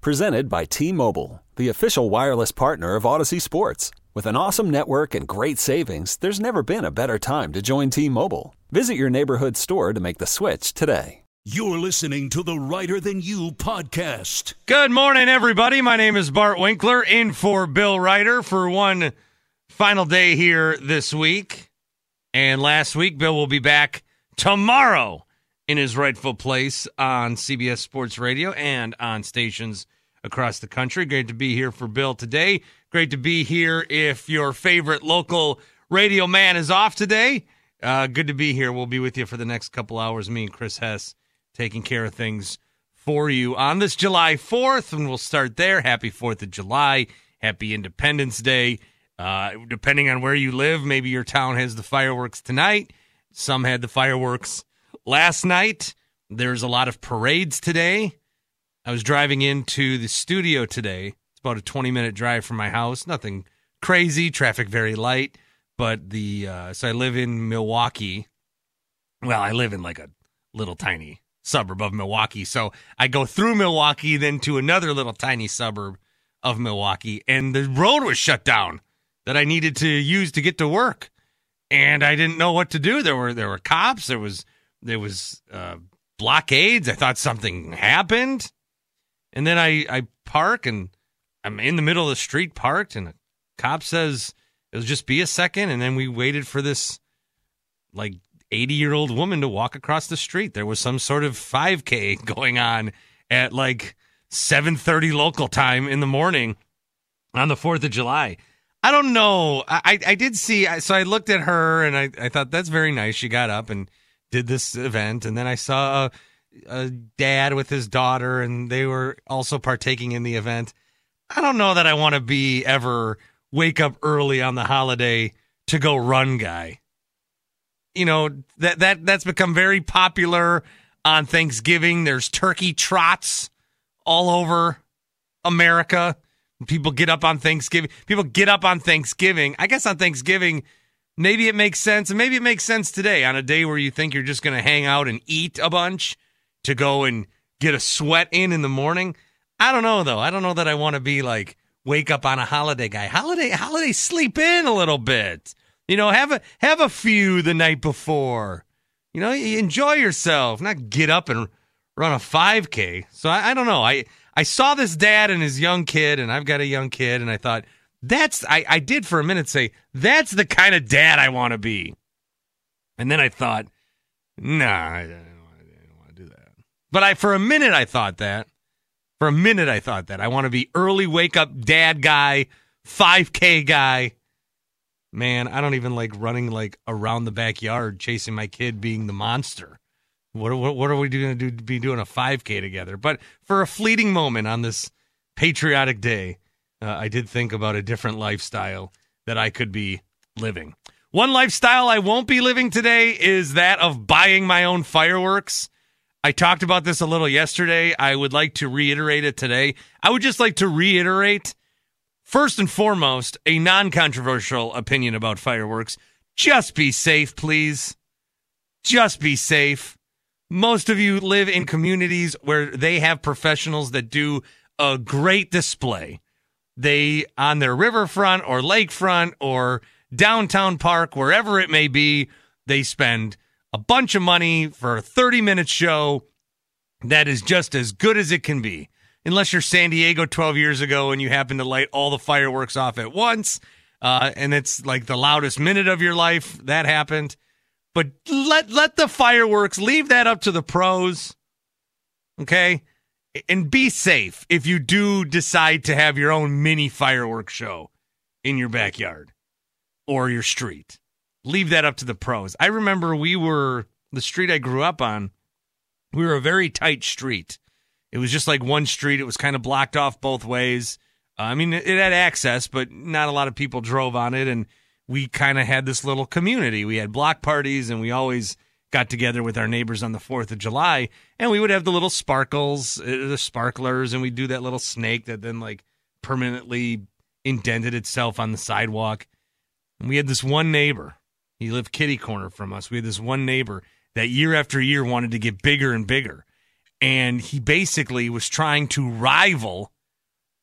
Presented by T Mobile, the official wireless partner of Audacy Sports. With an awesome network and great savings, there's never been a better time to join T Mobile. Visit your neighborhood store to make the switch today. You're listening to the Reiter Than You podcast. Good morning, everybody. My name is Bart Winkler, in for Bill Reiter for one final day here this week. And last week, Bill will be back tomorrow in his rightful place on CBS Sports Radio and on stations across the country. Great to be here for Bill today. Great to be here if your favorite local radio man is off today. Uh, good to be here. We'll be with you for the next couple hours. Me and Chris Hess taking care of things for you on this July 4th, and we'll start there. Happy 4th of July. Happy Independence Day. Uh, depending on where you live, maybe your town has the fireworks tonight. Some had the fireworks last night. There's a lot of parades today. I was driving into the studio today. It's about a 20 minute drive from my house. Nothing crazy, traffic very light. But the, uh, so I live in Milwaukee. Well, I live in like a little tiny suburb of Milwaukee. So I go through Milwaukee, then to another little tiny suburb of Milwaukee, and the road was shut down that I needed to use to get to work. And I didn't know what to do. There were there were cops. There was there was uh, blockades. I thought something happened, and then I I park and I'm in the middle of the street parked, and a cop says it'll just be a second, and then we waited for this like 80 year old woman to walk across the street. There was some sort of 5K going on at like 7:30 local time in the morning on the 4th of July. I don't know. I, I did see, so I looked at her and I, I thought that's very nice. She got up and did this event. And then I saw a, a dad with his daughter and they were also partaking in the event. I don't know that I want to be ever wake up early on the holiday to go run guy. You know, that, that, that's become very popular on Thanksgiving. There's turkey trots all over America. People get up on Thanksgiving. People get up on Thanksgiving. I guess on Thanksgiving, maybe it makes sense, and maybe it makes sense today on a day where you think you're just going to hang out and eat a bunch to go and get a sweat in in the morning. I don't know though. I don't know that I want to be like wake up on a holiday guy. Holiday, holiday, sleep in a little bit. You know, have a have a few the night before. You know, enjoy yourself, not get up and run a 5K. So I, I don't know. I I saw this dad and his young kid, and I've got a young kid, and I thought, that's, I, I did for a minute say, that's the kind of dad I want to be. And then I thought, nah, I don't, want to do that. But I, for a minute, I thought that. For a minute, I thought that. I want to be early wake up dad guy, 5K guy. Man, I don't even like running like around the backyard chasing my kid being the monster. What, what, what are we going to do? Be doing a 5K together? But for a fleeting moment on this patriotic day, uh, I did think about a different lifestyle that I could be living. One lifestyle I won't be living today is that of buying my own fireworks. I talked about this a little yesterday. I would like to reiterate it today. I would just like to reiterate, first and foremost, a non controversial opinion about fireworks. Just be safe, please. Just be safe most of you live in communities where they have professionals that do a great display. They on their riverfront or lakefront or downtown park, wherever it may be, they spend a bunch of money for a 30 minute show that is just as good as it can be. Unless you're San Diego 12 years ago and you happen to light all the fireworks off at once, uh, and it's like the loudest minute of your life, that happened. But let let the fireworks leave that up to the pros. Okay? And be safe if you do decide to have your own mini fireworks show in your backyard or your street. Leave that up to the pros. I remember we were the street I grew up on. We were a very tight street It was just like one street. It was kind of blocked off both ways. Uh, I mean, it, it had access, but not a lot of people drove on it. And we kind of had this little community. We had block parties, and we always got together with our neighbors on the 4th of July. And we would have the little sparkles, uh, the sparklers, and we'd do that little snake that then, like, permanently indented itself on the sidewalk. And we had this one neighbor. He lived kitty corner from us. We had this one neighbor that year after year wanted to get bigger and bigger. And he basically was trying to rival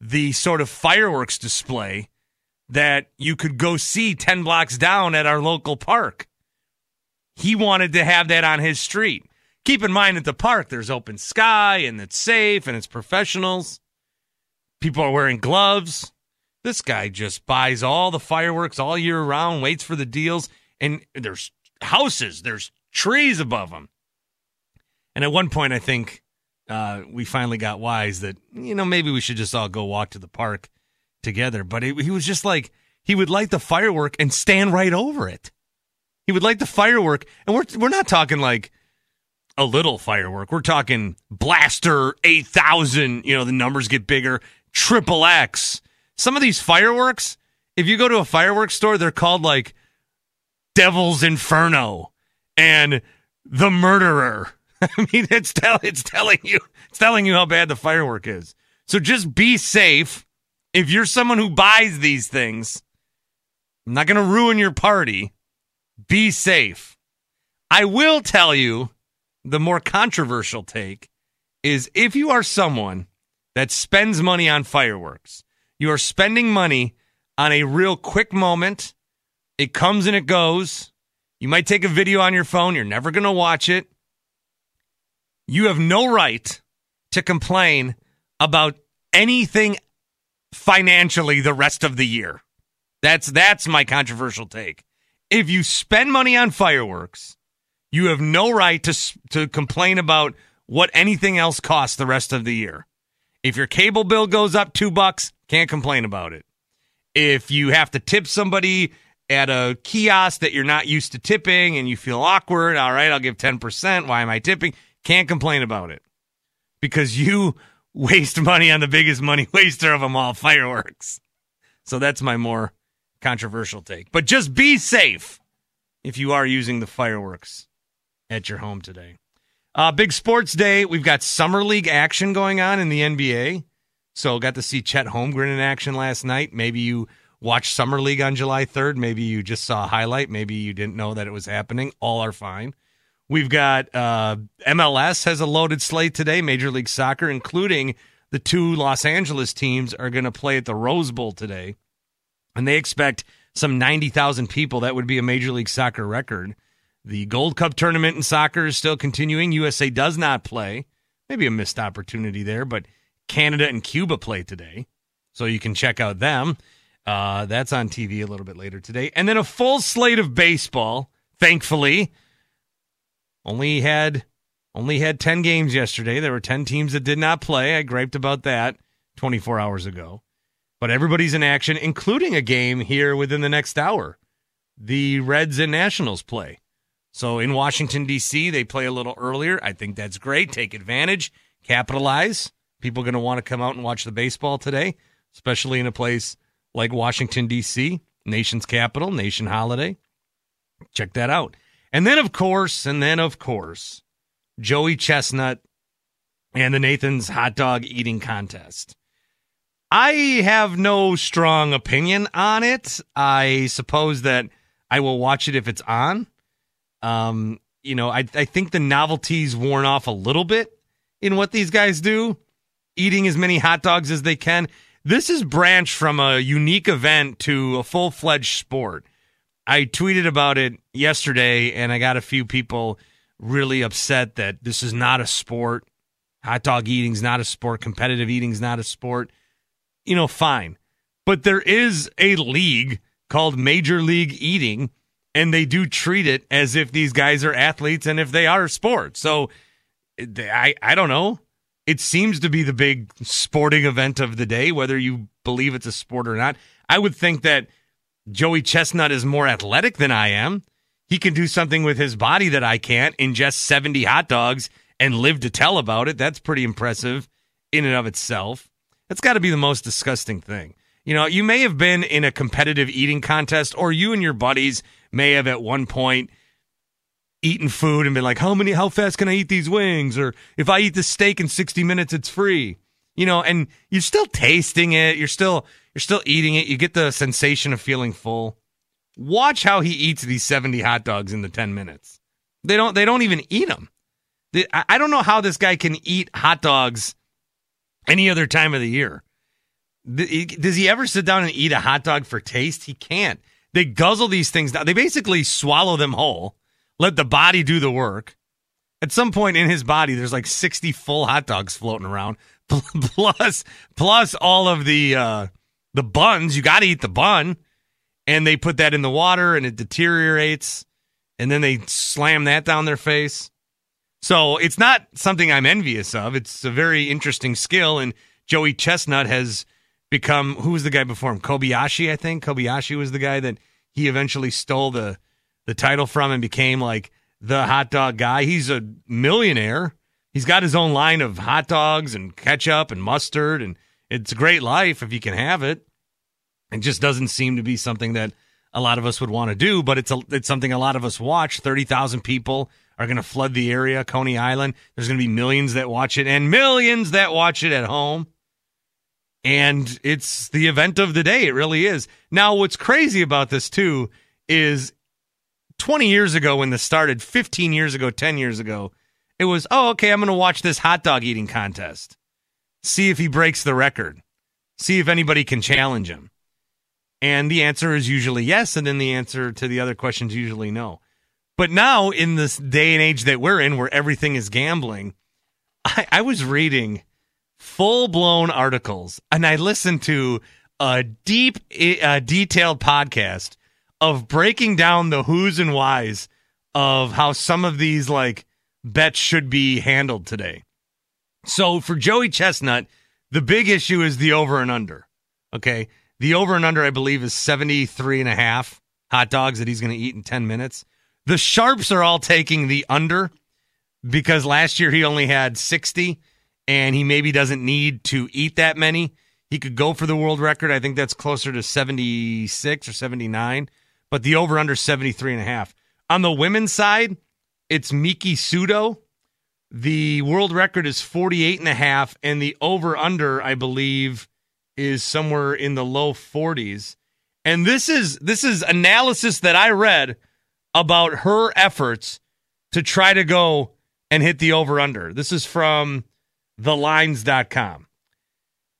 the sort of fireworks display that you could go see 10 blocks down at our local park. He wanted to have that on his street. Keep in mind at the park, there's open sky and it's safe and it's professionals. People are wearing gloves. This guy just buys all the fireworks all year round, waits for the deals, and there's houses, there's trees above him. And at one point, I think uh, we finally got wise that, you know, maybe we should just all go walk to the park together. But it, he was just like, he would light the firework and stand right over it. He would light the firework, and we're, we're not talking like a little firework. We're talking blaster 8,000, you know, the numbers get bigger, triple X, some of these fireworks, if you go to a fireworks store, they're called like Devil's Inferno and The Murderer. I mean, it's tell it's telling you it's telling you how bad the firework is. So just be safe. If you're someone who buys these things, I'm not going to ruin your party. Be safe. I will tell you the more controversial take is if you are someone that spends money on fireworks, you are spending money on a real quick moment. It comes and it goes. You might take a video on your phone. You're never going to watch it. You have no right to complain about anything financially the rest of the year. That's that's my controversial take. If you spend money on fireworks, you have no right to to complain about what anything else costs the rest of the year. If your cable bill goes up 2 bucks, can't complain about it. If you have to tip somebody at a kiosk that you're not used to tipping and you feel awkward, all right, I'll give 10%. Why am I tipping? Can't complain about it because you waste money on the biggest money waster of them all, fireworks. So that's my more controversial take. But just be safe if you are using the fireworks at your home today. Uh, big sports day. We've got summer league action going on in the NBA. So got to see Chet Holmgren in action last night. Maybe you watched Summer League on July 3rd. Maybe you just saw a highlight. Maybe you didn't know that it was happening. All are fine. We've got uh, MLS has a loaded slate today, Major League Soccer, including the two Los Angeles teams are going to play at the Rose Bowl today. And they expect some 90,000 people. That would be a Major League Soccer record. The Gold Cup tournament in soccer is still continuing. USA does not play. Maybe a missed opportunity there, but Canada and Cuba play today. So you can check out them. Uh, that's on TV a little bit later today. And then a full slate of baseball, thankfully. Only had only had 10 games yesterday. There were 10 teams that did not play. I griped about that 24 hours ago. But everybody's in action, including a game here within the next hour. The Reds and Nationals play. So in Washington, D.C., they play a little earlier. I think that's great. Take advantage, capitalize. People going to want to come out and watch the baseball today, especially in a place like Washington, D.C., nation's capital, nation holiday. Check that out. And then, of course, and then, of course, Joey Chestnut and the Nathan's hot dog eating contest. I have no strong opinion on it. I suppose that I will watch it if it's on. Um, you know, I, I think the novelty's worn off a little bit in what these guys do eating as many hot dogs as they can. This is branched from a unique event to a full fledged sport. I tweeted about it yesterday and I got a few people really upset that this is not a sport. Hot dog eating's not a sport. Competitive eating's not a sport. You know, fine. But there is a league called Major League Eating, and they do treat it as if these guys are athletes and if they are sports. So I, I don't know it seems to be the big sporting event of the day, whether you believe it's a sport or not. I would think that Joey Chestnut is more athletic than I am. He can do something with his body that I can't ingest 70 hot dogs and live to tell about it. That's pretty impressive in and of itself. That's got to be the most disgusting thing. You know, you may have been in a competitive eating contest, or you and your buddies may have at one point eaten food and been like, how many, how fast can I eat these wings? Or if I eat this steak in 60 minutes, it's free. You know, and you're still tasting it. You're still, you're still eating it. You get the sensation of feeling full. Watch how he eats these 70 hot dogs in the 10 minutes. They don't, they don't even eat them. They, I don't know how this guy can eat hot dogs any other time of the year. Does he ever sit down and eat a hot dog for taste? He can't. They guzzle these things down. They basically swallow them whole, let the body do the work. At some point in his body, there's like 60 full hot dogs floating around, plus plus all of the uh, the buns. You got to eat the bun, and they put that in the water, and it deteriorates, and then they slam that down their face. So it's not something I'm envious of. It's a very interesting skill, and Joey Chestnut has become who was the guy before him? Kobayashi, I think. Kobayashi was the guy that he eventually stole the the title from and became like the hot dog guy. He's a millionaire. He's got his own line of hot dogs and ketchup and mustard and it's a great life if you can have it. It just doesn't seem to be something that a lot of us would want to do, but it's a, it's something a lot of us watch. 30,000 people are going to flood the area, Coney Island. There's going to be millions that watch it and millions that watch it at home. And it's the event of the day. It really is. Now, what's crazy about this, too, is 20 years ago when this started, 15 years ago, 10 years ago, it was, oh, okay, I'm going to watch this hot dog eating contest. See if he breaks the record. See if anybody can challenge him. And the answer is usually yes. And then the answer to the other questions usually no. But now, in this day and age that we're in, where everything is gambling, I, I was reading full blown articles, and I listened to a deep, uh, detailed podcast of breaking down the who's and whys of how some of these like bets should be handled today. So for Joey Chestnut, the big issue is the over and under. Okay. The over and under, I believe, is 73 and a half hot dogs that he's going to eat in 10 minutes. The Sharps are all taking the under because last year he only had 60 and he maybe doesn't need to eat that many. He could go for the world record. I think that's closer to 76 or 79, but the over under 73 and a half. On the women's side, it's Miki Sudo. The world record is 48 and a half and the over under I believe is somewhere in the low 40s. And this is this is analysis that I read about her efforts to try to go and hit the over under. This is from thelines.com.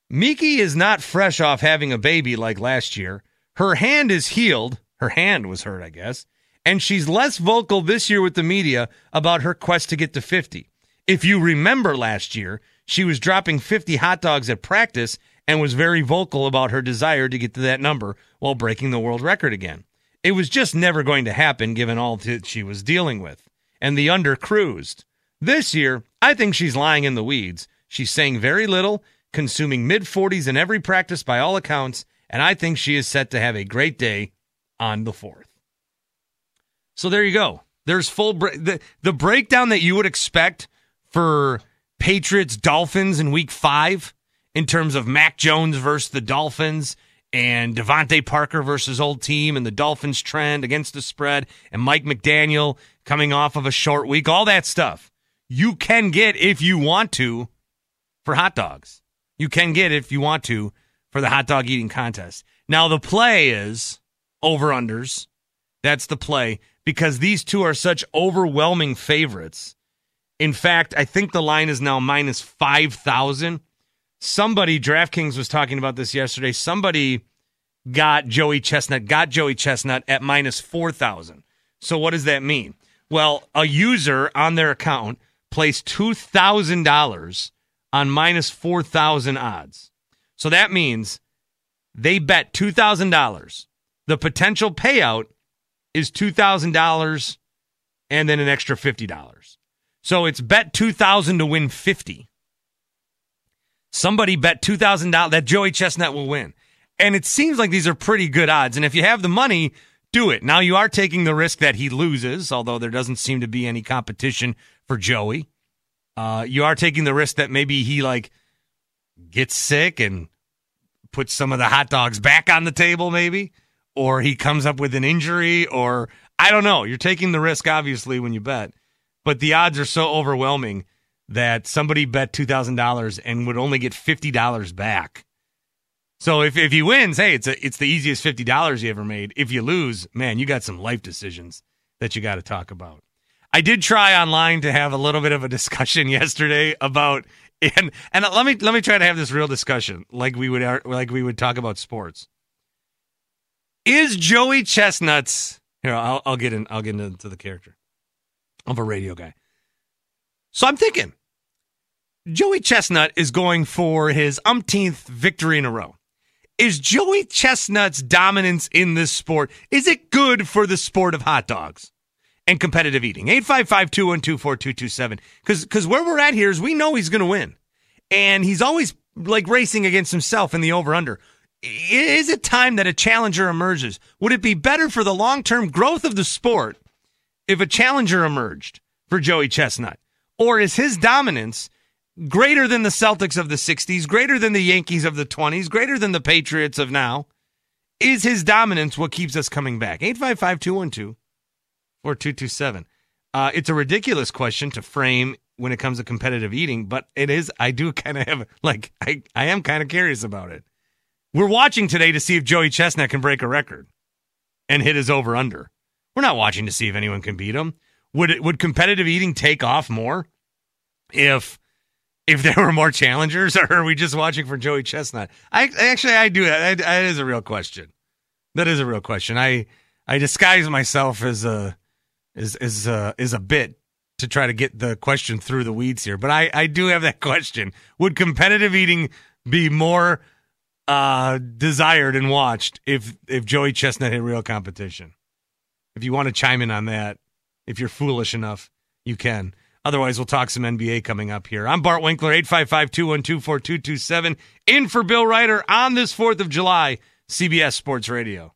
Miki is not fresh off having a baby like last year. Her hand is healed. Her hand was hurt, I guess. And she's less vocal this year with the media about her quest to get to 50. If you remember last year, she was dropping 50 hot dogs at practice and was very vocal about her desire to get to that number while breaking the world record again. It was just never going to happen given all that she was dealing with. And the under cruised. This year, I think she's lying in the weeds. She's saying very little, consuming mid 40s in every practice by all accounts, and I think she is set to have a great day on the 4th. So there you go. There's full bre- the, the breakdown that you would expect for Patriots Dolphins in week 5 in terms of Mac Jones versus the Dolphins and DeVante Parker versus old team and the Dolphins trend against the spread and Mike McDaniel coming off of a short week, all that stuff you can get if you want to for hot dogs. You can get if you want to for the hot dog eating contest. Now the play is over unders. That's the play because these two are such overwhelming favorites. In fact, I think the line is now minus 5,000. Somebody, DraftKings was talking about this yesterday. Somebody got Joey Chestnut, got Joey Chestnut at minus 4,000. So what does that mean? Well, a user on their account placed $2,000 on minus 4,000 odds. So that means they bet $2,000. The potential payout is $2,000 and then an extra $50. So it's bet 2000 to win 50. Somebody bet $2,000 that Joey Chestnut will win. And it seems like these are pretty good odds. And if you have the money, do it. Now you are taking the risk that he loses, although there doesn't seem to be any competition for Joey. Uh, you are taking the risk that maybe he like gets sick and puts some of the hot dogs back on the table, maybe, or he comes up with an injury, or I don't know. You're taking the risk, obviously, when you bet, but the odds are so overwhelming that somebody bet $2,000 and would only get $50 back. So if, if he wins, hey, it's a, it's the easiest $50 you ever made. If you lose, man, you got some life decisions that you got to talk about. I did try online to have a little bit of a discussion yesterday about and and let me let me try to have this real discussion like we would like we would talk about sports. Is Joey Chestnuts here? I'll, I'll get in. I'll get into the character of a radio guy. So I'm thinking Joey Chestnut is going for his umpteenth victory in a row. Is Joey Chestnut's dominance in this sport is it good for the sport of hot dogs? and competitive eating. 855-212-4227. Cause, cause where we're at here is we know he's going to win. And he's always like racing against himself in the over under. Is it time that a challenger emerges? Would it be better for the long term growth of the sport if a challenger emerged for Joey Chestnut? Or is his dominance greater than the Celtics of the 60s, greater than the Yankees of the 20s, greater than the Patriots of now? Is his dominance what keeps us coming back? 855 212 or 227. Uh, it's a ridiculous question to frame when it comes to competitive eating, but it is, I do kind of have, like, I, I am kind of curious about it. We're watching today to see if Joey Chestnut can break a record and hit his over under. We're not watching to see if anyone can beat him. Would would competitive eating take off more if if there were more challengers, or are we just watching for Joey Chestnut? I actually I do that. That is a real question. That is a real question. I I disguise myself as a is is uh, is a bit to try to get the question through the weeds here. But I I do have that question: Would competitive eating be more uh, desired and watched if if Joey Chestnut hit real competition? If you want to chime in on that, if you're foolish enough, you can. Otherwise, we'll talk some NBA coming up here. I'm Bart Winkler, 855 212 4227, in for Bill Reiter on this 4th of July, CBS Sports Radio.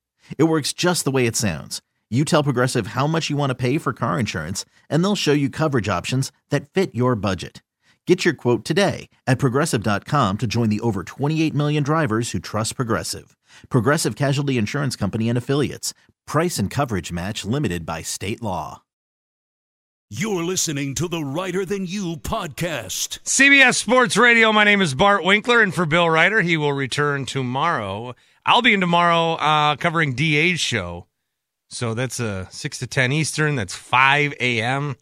It works just the way it sounds. You tell Progressive how much you want to pay for car insurance, and they'll show you coverage options that fit your budget. Get your quote today at progressive.com to join the over 28 million drivers who trust Progressive. Progressive Casualty Insurance Company and Affiliates. Price and coverage match limited by state law. You're listening to the Reiter Than You podcast. CBS Sports Radio. My name is Bart Winkler, and for Bill Reiter, he will return tomorrow. I'll be in tomorrow uh, covering DA's show. So that's uh, 6 to 10 Eastern. That's 5 a.m.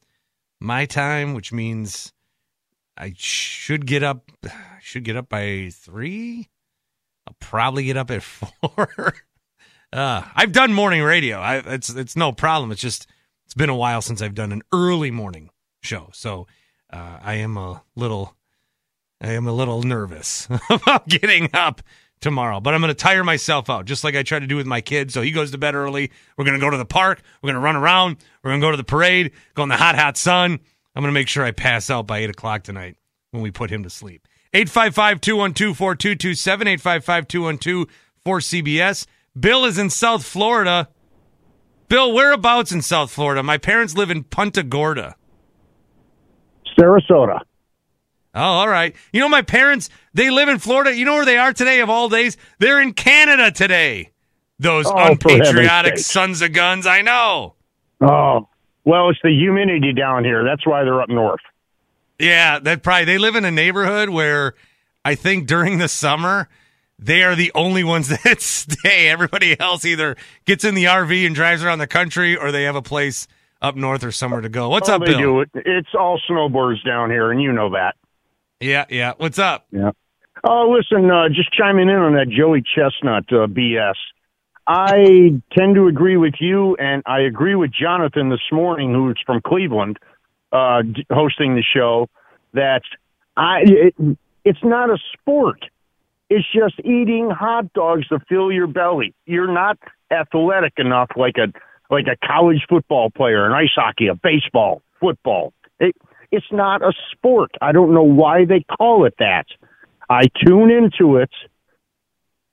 my time, which means I should get up should get up by 3. I'll probably get up at 4. Uh, I've done morning radio. I, it's it's no problem. It's just it's been a while since I've done an early morning show, so uh, I am a little I am a little nervous about getting up tomorrow. But I'm going to tire myself out, just like I try to do with my kid. So he goes to bed early. We're going to go to the park. We're going to run around. We're going to go to the parade. Go in the hot, hot sun. I'm going to make sure I pass out by eight o'clock tonight when we put him to sleep. 855 212 4227, 855 212 4CBS. Bill is in South Florida. Bill, whereabouts in South Florida? My parents live in Punta Gorda. Sarasota. Oh, all right. You know, my parents, they live in Florida. You know where they are today of all days? They're in Canada today. Those Oh, unpatriotic sons of guns. I know. Oh, well, it's the humidity down here. That's why they're up north. Yeah, that probably they live in a neighborhood where I think during the summer they are the only ones that stay. Everybody else either gets in the RV and drives around the country, or they have a place up north or somewhere to go. What's oh, up, they Bill? do it. It's all snowbirds down here, and you know that. Yeah, yeah. What's up? Yeah. Oh, listen, uh, just chiming in on that Joey Chestnut uh, BS. I tend to agree with you, and I agree with Jonathan this morning, who's from Cleveland, uh, hosting the show. That I, it, it's not a sport. It's just eating hot dogs to fill your belly. You're not athletic enough, like a like a college football player, an ice hockey, a baseball, football. It, it's not a sport. I don't know why they call it that. I tune into it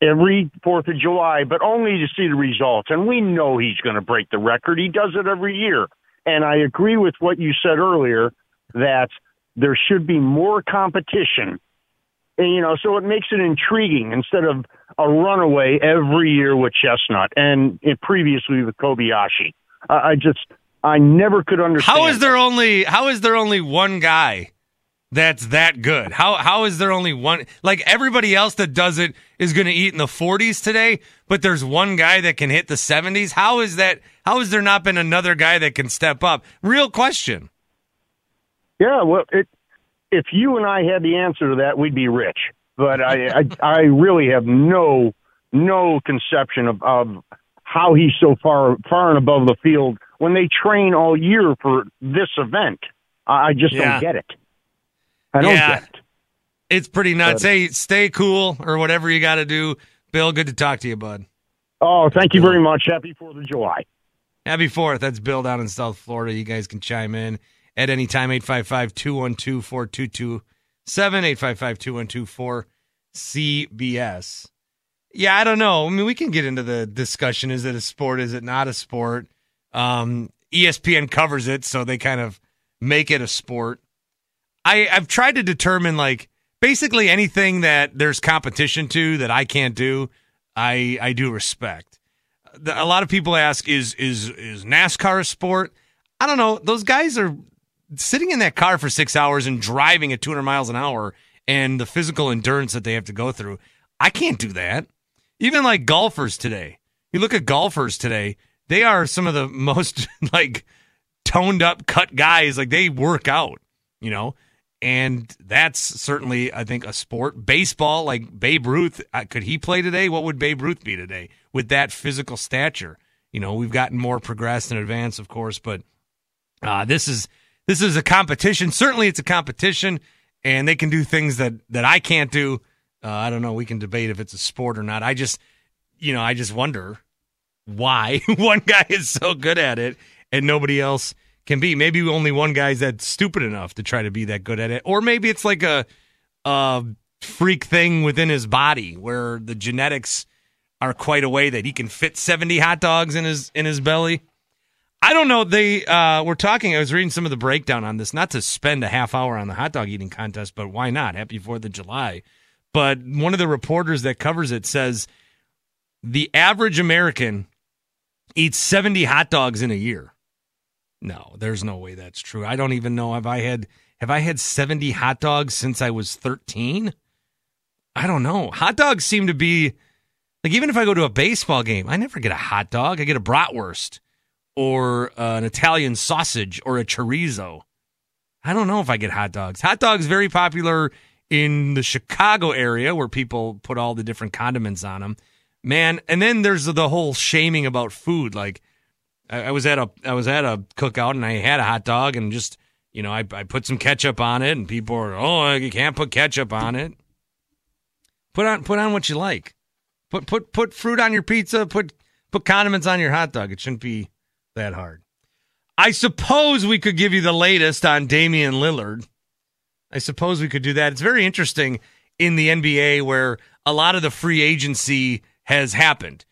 every Fourth of July, but only to see the results. And we know he's going to break the record. He does it every year. And I agree with what you said earlier that there should be more competition. And, you know, so it makes it intriguing instead of a runaway every year with Chestnut and previously with Kobayashi. I just, I never could understand. How is there only how is there only one guy that's that good? How how is there only one like everybody else that does it is going to eat in the 40s today, but there's one guy that can hit the 70s? How is that how has there not been another guy that can step up? Real question. Yeah, well, it, if you and I had the answer to that, we'd be rich. But I, I, I really have no, no conception of, of how he's so far, far and above the field when they train all year for this event. I I just Yeah. don't get it. I don't Yeah. get it. It's pretty nuts. But- Hey, stay cool or whatever you got to do. Bill, good to talk to you, bud. Oh, thank you very much. Happy Fourth of July. Happy 4th. That's Bill down in South Florida. You guys can chime in at any time 855 212 4227 855 212 4CBS. Yeah, I don't know. I mean, we can get into the discussion. Is it a sport? Is it not a sport? Um, ESPN covers it, so they kind of make it a sport. I, I've tried to determine, like, basically anything that there's competition to that I can't do, I, I do respect the, a lot of people ask is is is NASCAR a sport? I don't know. Those guys are sitting in that car for 6 hours and driving at 200 miles an hour and the physical endurance that they have to go through. I can't do that. Even like golfers today. You look at golfers today, they are some of the most like toned up cut guys like they work out, you know? And that's certainly, I think, a sport. Baseball, like Babe Ruth, uh, could he play today? What would Babe Ruth be today with that physical stature? You know, we've gotten more progressed and advanced, of course, but uh, this is this is a competition. Certainly, it's a competition, and they can do things that that I can't do. Uh, I don't know. We can debate if it's a sport or not. I just, you know, I just wonder why one guy is so good at it and nobody else can be. Maybe only one guy's that stupid enough to try to be that good at it, or maybe it's like a, a freak thing within his body where the genetics are quite a way that he can fit seventy hot dogs in his in his belly. I don't know. They uh, were talking. I was reading some of the breakdown on this. Not to spend a half hour on the hot dog eating contest, but why not? Happy Fourth of July. But one of the reporters that covers it says the average American eats 70 hot dogs in a year. No, there's no way that's true. I don't even know have I had have I had 70 hot dogs since I was 13? I don't know. Hot dogs seem to be like even if I go to a baseball game, I never get a hot dog. I get a bratwurst or uh, an Italian sausage or a chorizo. I don't know if I get hot dogs. Hot dogs very popular in the Chicago area where people put all the different condiments on them. Man. And then there's the whole shaming about food. Like I, I was at a I was at a cookout and I had a hot dog and just you know I I put some ketchup on it and people are oh you can't put ketchup on it. Put on put on what you like. Put put put fruit on your pizza. Put put condiments on your hot dog. It shouldn't be that hard. I suppose we could give you the latest on Damian Lillard. I suppose we could do that. It's very interesting in the NBA where a lot of the free agency has happened.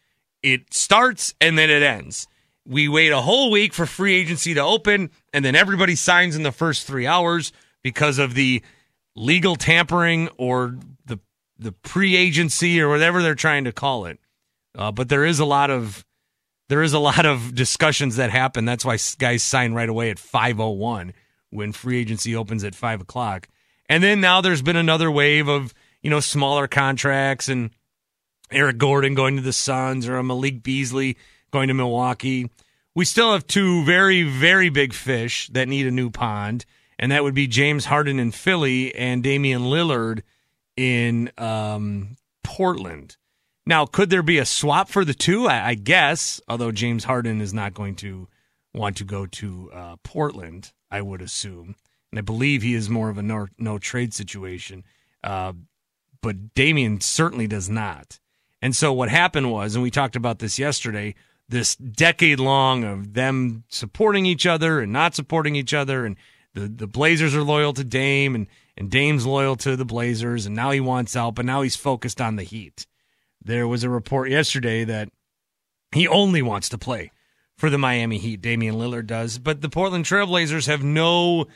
It starts and then it ends. We wait a whole week for free agency to open, and then everybody signs in the first three hours because of the legal tampering or the the pre agency or whatever they're trying to call it. Uh, but there is a lot of there is a lot of discussions that happen. That's why guys sign right away at five oh one when free agency opens at five o'clock. And then now there's been another wave of you know smaller contracts and Eric Gordon going to the Suns or a Malik Beasley going to Milwaukee. We still have two very very big fish that need a new pond, and that would be James Harden in Philly and Damian Lillard in um, Portland. Now, could there be a swap for the two? I, I, guess, although James Harden is not going to want to go to uh, Portland, I would assume. And I believe he is more of a no, no trade situation. Uh, but Damian certainly does not. And so what happened was, and we talked about this yesterday, this decade long of them supporting each other and not supporting each other. And the, the Blazers are loyal to Dame and, and Dame's loyal to the Blazers. And now he wants out, but now he's focused on the Heat. There was a report yesterday that he only wants to play for the Miami Heat. Damian Lillard does, but the Portland Trailblazers have no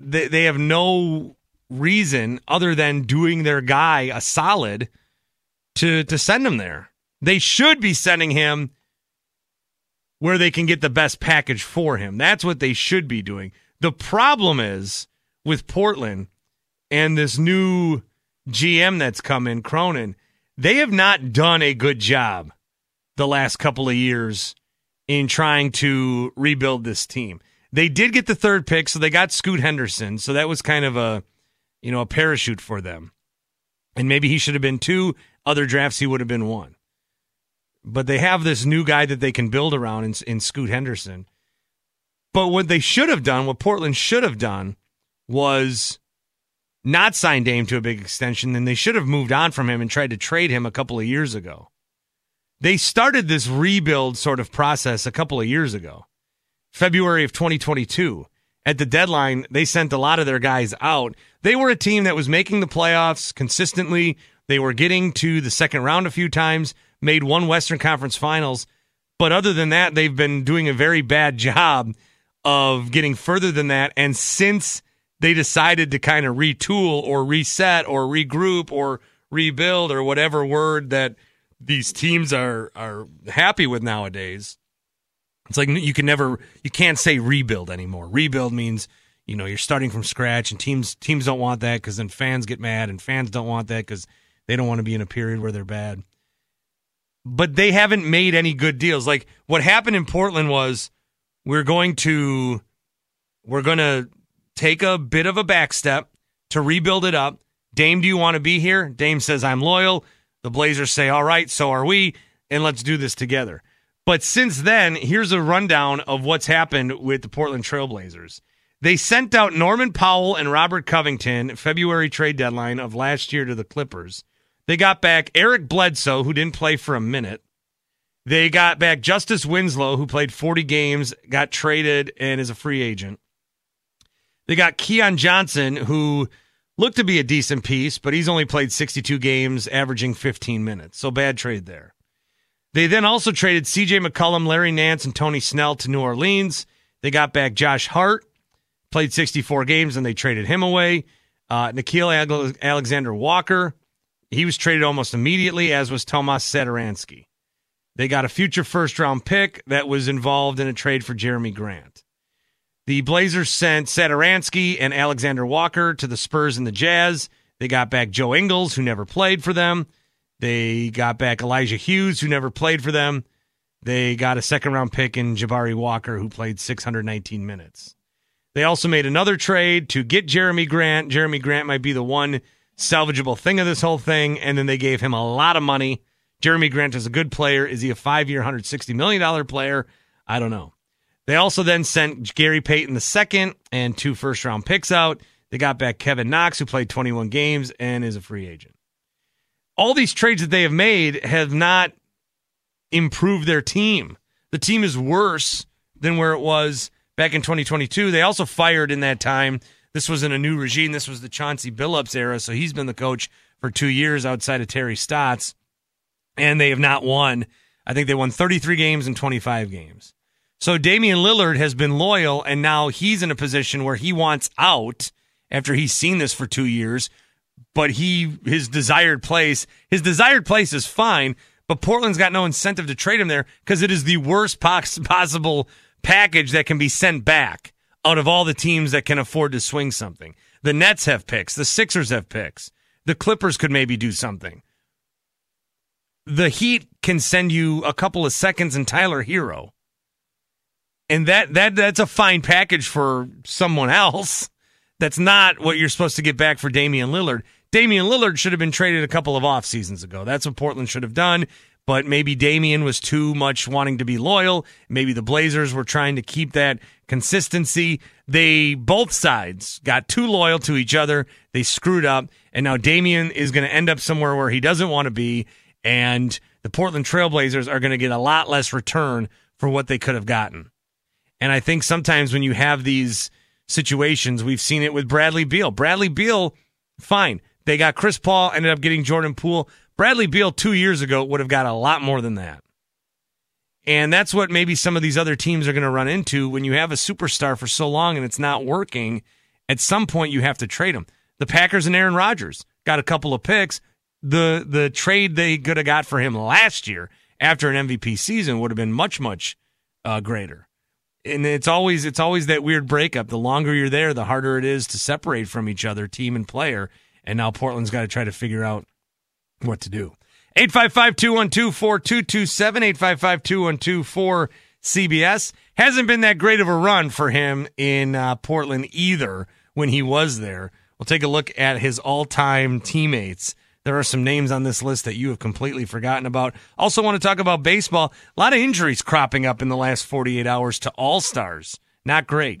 they, they have no reason other than doing their guy a solid to to send him there. They should be sending him where they can get the best package for him. That's what they should be doing. The problem is with Portland and this new GM that's come in, Cronin they have not done a good job the last couple of years in trying to rebuild this team. They did get the third pick, so they got Scoot Henderson. So that was kind of a, you know, a parachute for them. And maybe he should have been two. Other drafts, he would have been one. But they have this new guy that they can build around in, in Scoot Henderson. But what they should have done, what Portland should have done, was not sign Dame to a big extension, then they should have moved on from him and tried to trade him a couple of years ago. They started this rebuild sort of process a couple of years ago, February of 2022. At the deadline, they sent a lot of their guys out. They were a team that was making the playoffs consistently. They were getting to the second round a few times, made one Western Conference Finals. But other than that, they've been doing a very bad job of getting further than that. And since they decided to kind of retool or reset or regroup or rebuild or whatever word that these teams are are happy with nowadays. It's like you can never you can't say rebuild anymore. Rebuild means you know you're starting from scratch, and teams teams don't want that because then fans get mad, and fans don't want that because they don't want to be in a period where they're bad. But they haven't made any good deals. Like what happened in Portland was we're going to we're going to take a bit of a back step to rebuild it up. Dame, do you want to be here? Dame says, I'm loyal. The Blazers say, all right, so are we, and let's do this together. But since then, here's a rundown of what's happened with the Portland Trailblazers. They sent out Norman Powell and Robert Covington February trade deadline of last year to the Clippers. They got back Eric Bledsoe, who didn't play for a minute. They got back Justice Winslow, who played 40 games, got traded, and is a free agent. They got Keon Johnson, who looked to be a decent piece, but he's only played 62 games, averaging 15 minutes. So bad trade there. They then also traded CJ McCollum, Larry Nance, and Tony Snell to New Orleans. They got back Josh Hart, played 64 games, and they traded him away. Uh, Nickeil Alexander Walker, he was traded almost immediately, as was Tomas Satoransky. They got a future first round pick that was involved in a trade for Jerami Grant. The Blazers sent Satoransky and Alexander Walker to the Spurs and the Jazz. They got back Joe Ingles, who never played for them. They got back Elijah Hughes, who never played for them. They got a second round pick in Jabari Walker, who played 619 minutes. They also made another trade to get Jerami Grant. Jerami Grant might be the one salvageable thing of this whole thing. And then they gave him a lot of money Jerami Grant is a good player. Is he a five year, $160 million player? I don't know. They also then sent Gary Payton the second and two first round picks out. They got back Kevin Knox, who played 21 games and is a free agent. All these trades that they have made have not improved their team. The team is worse than where it was back in 2022. They also fired in that time. This was in a new regime. This was the Chauncey Billups era. So he's been the coach for two years outside of Terry Stotts, and they have not won. I think they won 33 games in 25 games. So Damian Lillard has been loyal, and now he's in a position where he wants out after he's seen this for two years. But he, his desired place, his desired place is fine. But Portland's got no incentive to trade him there because it is the worst possible package that can be sent back out of all the teams that can afford to swing something. The Nets have picks. The Sixers have picks. The Clippers could maybe do something. The Heat can send you a couple of seconds and Tyler Herro. And that, that that's a fine package for someone else. That's not what you're supposed to get back for Damian Lillard. Damian Lillard should have been traded a couple of off seasons ago. That's what Portland should have done. But maybe Damian was too much wanting to be loyal. Maybe the Blazers were trying to keep that consistency. They both sides got too loyal to each other. They screwed up. And now Damian is going to end up somewhere where he doesn't want to be. And the Portland Trailblazers are going to get a lot less return for what they could have gotten. And I think sometimes when you have these situations, we've seen it with Bradley Beal. Bradley Beal, fine. They got Chris Paul, ended up getting Jordan Poole. Bradley Beal two years ago would have got a lot more than that. And that's what maybe some of these other teams are going to run into when you have a superstar for so long and it's not working. At some point, you have to trade him. The Packers and Aaron Rodgers got a couple of picks. The the trade they could have got for him last year after an MVP season would have been much much uh, greater. And it's always it's always that weird breakup. The longer you're there, the harder it is to separate from each other, team and player. And now Portland's got to try to figure out what to do. 855 212 4227, 855 212 cbs Hasn't been that great of a run for him in uh, Portland either when he was there. We'll take a look at his all time teammates. There are some names on this list that you have completely forgotten about. Also, want to talk about baseball. A lot of injuries cropping up in the last 48 hours to all stars. Not great.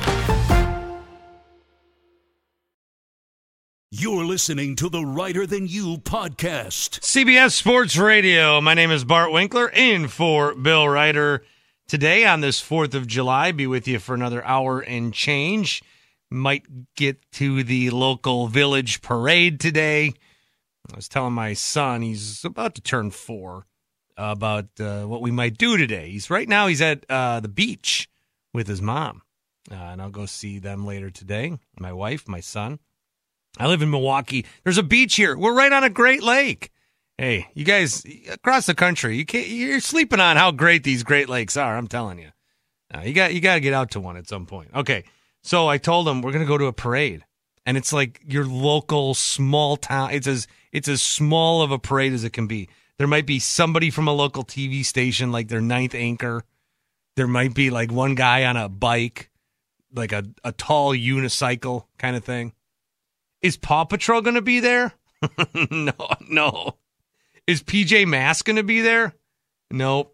You're listening to the Reiter Than You podcast. CBS Sports Radio. My name is Bart Winkler, in for Bill Reiter. Today, on this 4th of July, be with you for another hour and change. Might get to the local village parade today. I was telling my son, he's about to turn four, about uh, what we might do today. He's right now, he's at uh, the beach with his mom. Uh, and I'll go see them later today. My wife, my son. I live in Milwaukee. There's a beach here. We're right on a Great Lake. Hey, you guys across the country, you can't. You're sleeping on how great these Great Lakes are. I'm telling you. Uh, you got you got to get out to one at some point. Okay, so I told them we're gonna go to a parade, and it's like your local small town. It's as it's as small of a parade as it can be. There might be somebody from a local TV station, like their ninth anchor. There might be like one guy on a bike, like a, a tall unicycle kind of thing. Is Paw Patrol going to be there? no, no. Is PJ Masks going to be there? No.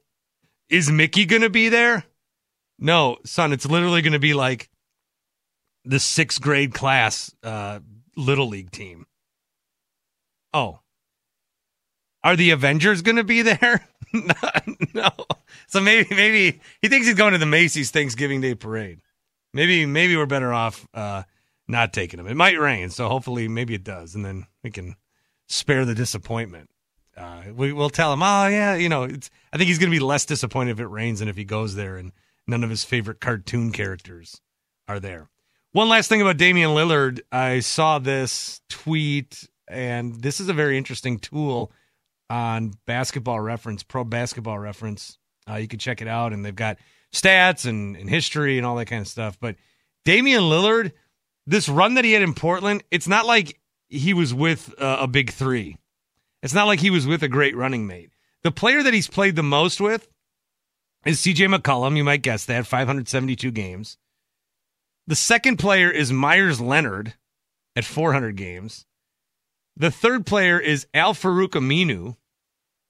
Is Mickey going to be there? No, son, it's literally going to be like the sixth grade class uh, little league team. Oh. Are the Avengers going to be there? no. So maybe maybe he thinks he's going to the Macy's Thanksgiving Day parade. Maybe maybe we're better off uh, not taking him. It might rain, so hopefully maybe it does, and then we can spare the disappointment. Uh, we, will tell him, oh yeah, you know. I think he's going to be less disappointed if it rains than if he goes there and none of his favorite cartoon characters are there. One last thing about Damian Lillard, I saw this tweet, and this is a very interesting tool on Basketball Reference, Pro Basketball Reference. Uh, you can check it out, and they've got stats and, and history and all that kind of stuff. But Damian Lillard, this run that he had in Portland, it's not like he was with uh, a big three. It's not like he was with a great running mate. The player that he's played the most with is CJ McCollum. You might guess that, 572 games. The second player is Meyers Leonard at 400 games. The third player is Al-Farouq Aminu,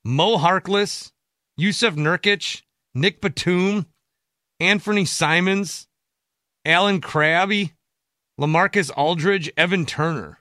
Mo Harkless, Jusuf Nurkic, Nick Batum, Anfernee Simons, Allen Crabbe, Lamarcus Aldridge, Evan Turner.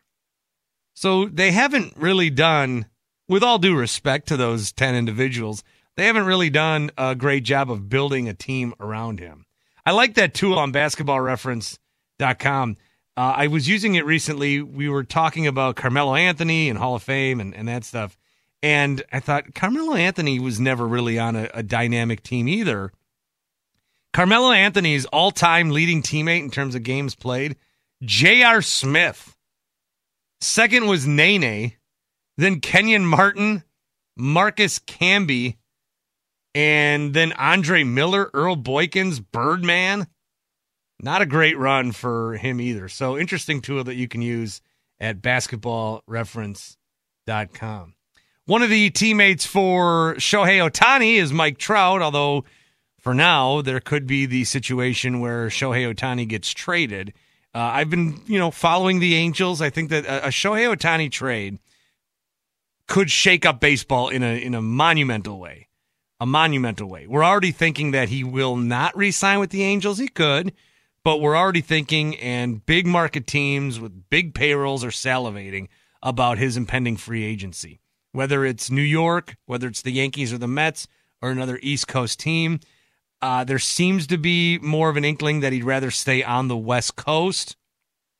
So they haven't really done, with all due respect to those 10 individuals, they haven't really done a great job of building a team around him. I like that tool on basketballreference.com. Uh, I was using it recently. We were talking about Carmelo Anthony and Hall of Fame and, and that stuff. And I thought Carmelo Anthony was never really on a, a dynamic team either. Carmelo Anthony's all time leading teammate in terms of games played, J.R. Smith. Second was Nene, then Kenyon Martin, Marcus Camby, and then Andre Miller, Earl Boykins, Birdman. Not a great run for him either. So interesting tool that you can use at basketballreference.com. One of the teammates for Shohei Ohtani is Mike Trout, although for now there could be the situation where Shohei Ohtani gets traded. Uh, I've been, you know, following the Angels. I think that a, a Shohei Ohtani trade could shake up baseball in a in a monumental way. A monumental way. We're already thinking that he will not re-sign with the Angels. He could but we're already thinking, and big market teams with big payrolls are salivating about his impending free agency. Whether it's New York, whether it's the Yankees or the Mets, or another East Coast team, uh, there seems to be more of an inkling that he'd rather stay on the West Coast.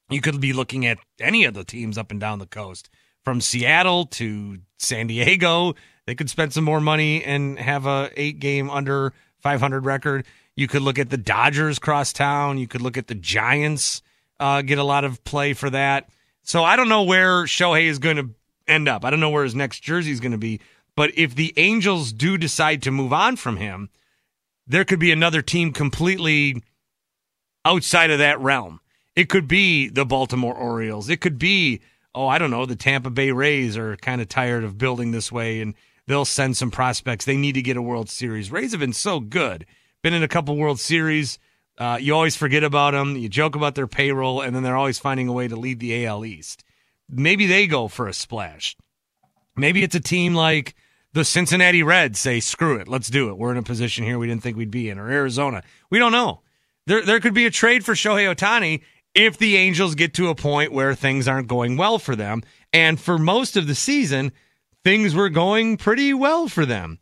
You could be looking at any of the teams up and down the coast, from Seattle to San Diego. They could spend some more money and have a eight game under 500 record. You could look at the Dodgers cross town. You could look at the Giants uh, get a lot of play for that. So I don't know where Shohei is going to end up. I don't know where his next jersey is going to be. But if the Angels do decide to move on from him, there could be another team completely outside of that realm. It could be the Baltimore Orioles. It could be, oh, I don't know, the Tampa Bay Rays are kind of tired of building this way and they'll send some prospects. They need to get a World Series. Rays have been so good been in a couple World Series. Uh, you always forget about them. You joke about their payroll, and then they're always finding a way to lead the AL East. Maybe they go for a splash. Maybe it's a team like the Cincinnati Reds say, "Screw it, let's do it. We're in a position here we didn't think we'd be in," or Arizona. We don't know. There, there could be a trade for Shohei Ohtani if the Angels get to a point where things aren't going well for them. And for most of the season, things were going pretty well for them.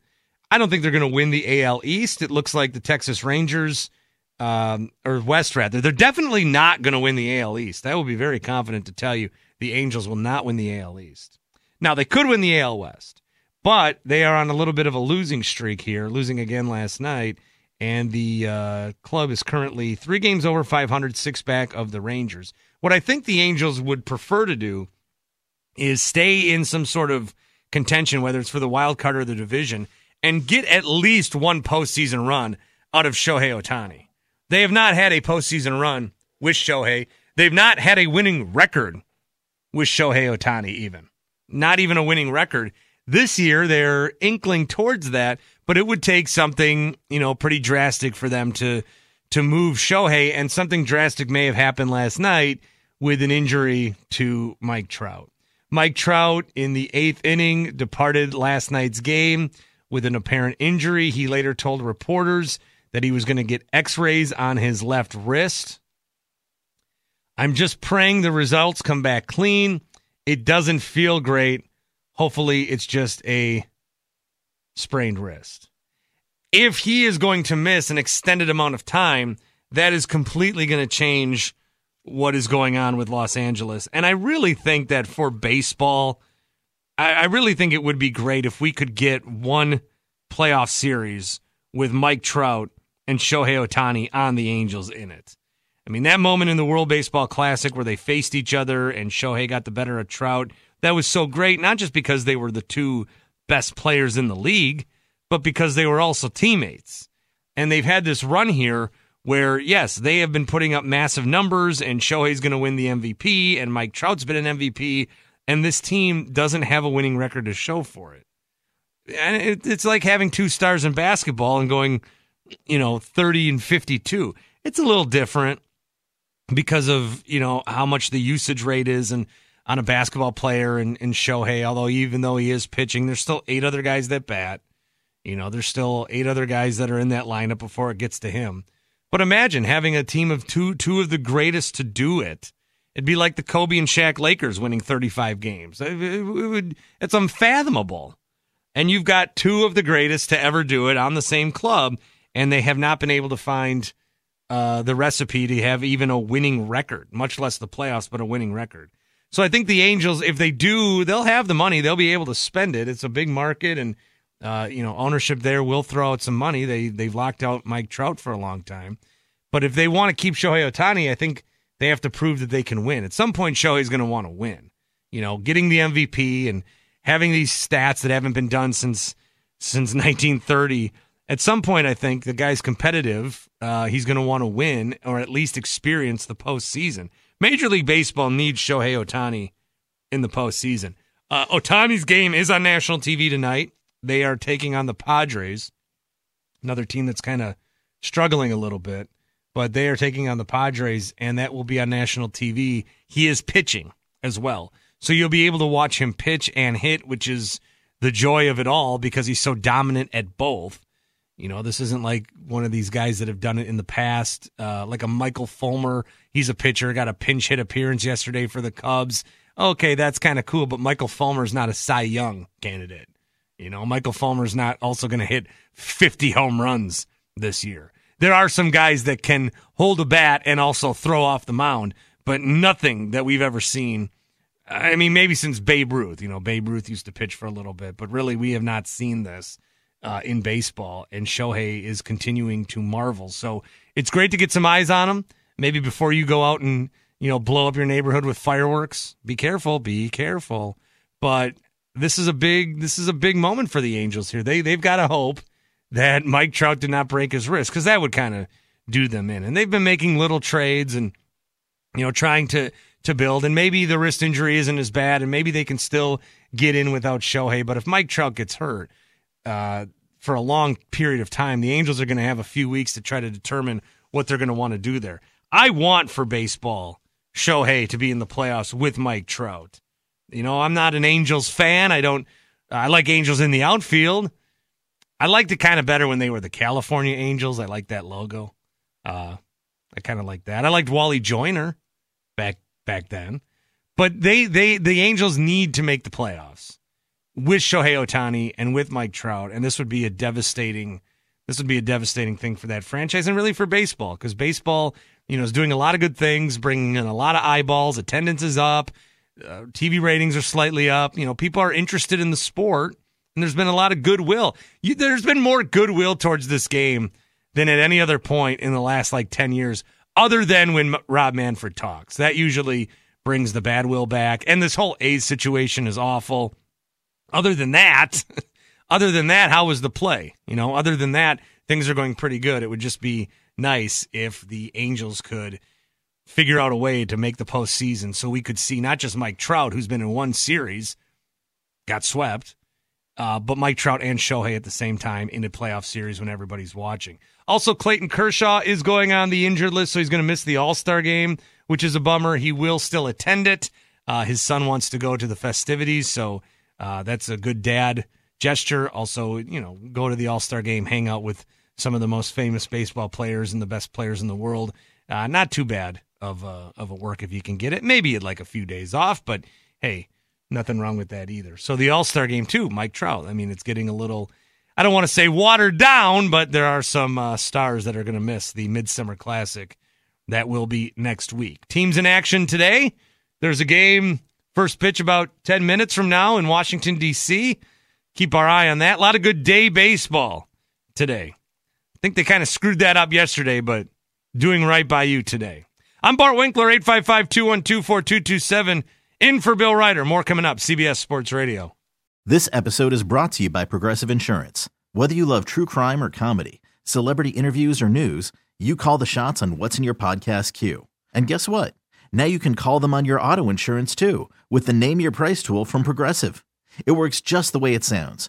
I don't think they're going to win the AL East. It looks like the Texas Rangers, um, or West rather, they're definitely not going to win the AL East. I will be very confident to tell you the Angels will not win the AL East. Now, they could win the AL West, but they are on a little bit of a losing streak here, losing again last night. And the uh, club is currently three games over 500, six back of the Rangers. What I think the Angels would prefer to do is stay in some sort of contention, whether it's for the wild card or the division, and get at least one postseason run out of Shohei Ohtani. They have not had a postseason run with Shohei. They've not had a winning record with Shohei Ohtani, even. Not even a winning record. This year, they're inkling towards that, but it would take something, you know, pretty drastic for them to to move Shohei, and something drastic may have happened last night with an injury to Mike Trout. Mike Trout in the eighth inning departed last night's game with an apparent injury. He later told reporters that he was going to get x rays on his left wrist. I'm just praying the results come back clean. It doesn't feel great. Hopefully, it's just a sprained wrist. If he is going to miss an extended amount of time, that is completely going to change what is going on with Los Angeles. And I really think that for baseball, I, I really think it would be great if we could get one playoff series with Mike Trout and Shohei Ohtani on the Angels in it. I mean, that moment in the World Baseball Classic where they faced each other and Shohei got the better of Trout, that was so great, not just because they were the two best players in the league, but because they were also teammates. And they've had this run here where, yes, they have been putting up massive numbers and Shohei's going to win the MVP and Mike Trout's been an MVP, and this team doesn't have a winning record to show for it. And it, it's like having two stars in basketball and going, you know, 30 and 52. It's a little different because of, you know, how much the usage rate is and on a basketball player and, and Shohei, although even though he is pitching, there's still eight other guys that bat. You know, there's still eight other guys that are in that lineup before it gets to him. But imagine having a team of two two of the greatest to do it. It'd be like the Kobe and Shaq Lakers winning 35 games. It, it, it would, it's unfathomable. And you've got two of the greatest to ever do it on the same club, and they have not been able to find uh, the recipe to have even a winning record, much less the playoffs, but a winning record. So I think the Angels, if they do, they'll have the money. They'll be able to spend it. It's a big market, and uh, you know ownership there will throw out some money. They they've locked out Mike Trout for a long time, but if they want to keep Shohei Ohtani, I think they have to prove that they can win. At some point, Shohei's going to want to win. You know, getting the MVP and having these stats that haven't been done since since 1930. At some point, I think the guy's competitive. Uh, he's going to want to win or at least experience the postseason. Major League Baseball needs Shohei Ohtani in the postseason. Uh, Ohtani's game is on national TV tonight. They are taking on the Padres, another team that's kind of struggling a little bit, but they are taking on the Padres, and that will be on national TV. He is pitching as well. So you'll be able to watch him pitch and hit, which is the joy of it all because he's so dominant at both. You know, this isn't like one of these guys that have done it in the past, uh, like a Michael Fulmer. He's a pitcher, got a pinch hit appearance yesterday for the Cubs. Okay, that's kind of cool, but Michael Fulmer's not a Cy Young candidate. You know, Michael Fulmer's not also going to hit 50 home runs this year. There are some guys that can hold a bat and also throw off the mound, but nothing that we've ever seen. I mean, maybe since Babe Ruth. You know, Babe Ruth used to pitch for a little bit, but really we have not seen this uh, in baseball, and Shohei is continuing to marvel. So it's great to get some eyes on him. Maybe before you go out and you know blow up your neighborhood with fireworks, be careful. Be careful. But this is a big this is a big moment for the Angels here. They they've got to hope that Mike Trout did not break his wrist because that would kind of do them in. And they've been making little trades and you know trying to to build. And maybe the wrist injury isn't as bad, and maybe they can still get in without Shohei. But if Mike Trout gets hurt, uh, for a long period of time, the Angels are going to have a few weeks to try to determine what they're going to want to do there. I want for baseball Shohei to be in the playoffs with Mike Trout. You know, I'm not an Angels fan. I don't. I like Angels in the outfield. I liked it kind of better when they were the California Angels. I like that logo. Uh, I kind of like that. I liked Wally Joyner back back then. But they they the Angels need to make the playoffs with Shohei Ohtani and with Mike Trout, and this would be a devastating. This would be a devastating thing for that franchise and really for baseball because baseball, you know, is doing a lot of good things, bringing in a lot of eyeballs. Attendance is up, uh, TV ratings are slightly up. You know, people are interested in the sport, and there's been a lot of goodwill. You, there's been more goodwill towards this game than at any other point in the last like ten years, other than when Rob Manfred talks. That usually brings the bad will back, and this whole A's situation is awful other than that, other than that, how was the play? You know, other than that, things are going pretty good. It would just be nice if the Angels could figure out a way to make the postseason so we could see not just Mike Trout, who's been in one series, got swept, uh, but Mike Trout and Shohei at the same time in a playoff series when everybody's watching. Also, Clayton Kershaw is going on the injured list, so he's going to miss the All Star game, which is a bummer. He will still attend it. Uh, his son wants to go to the festivities, so uh, that's a good dad gesture. Also, you know, go to the All Star game, hang out with some of the most famous baseball players and the best players in the world. Uh, not too bad of a, of a work if you can get it. Maybe you'd like a few days off, but hey, Nothing wrong with that either. So the All Star game too, Mike Trout. I mean, it's getting a little. I don't want to say watered down, but there are some uh, stars that are going to miss the Midsummer Classic that will be next week. Teams in action today. There's a game, first pitch about 10 minutes from now in Washington, D.C. Keep our eye on that. A lot of good day baseball today. Think they kind of screwed that up yesterday, but doing right by you today. I'm Bart Winkler, 855 212 4227. In for Bill Reiter. More coming up, CBS Sports Radio. This episode is brought to you by Progressive Insurance. Whether you love true crime or comedy, celebrity interviews or news, you call the shots on what's in your podcast queue. And guess what? Now you can call them on your auto insurance too with the Name Your Price tool from Progressive. It works just the way it sounds.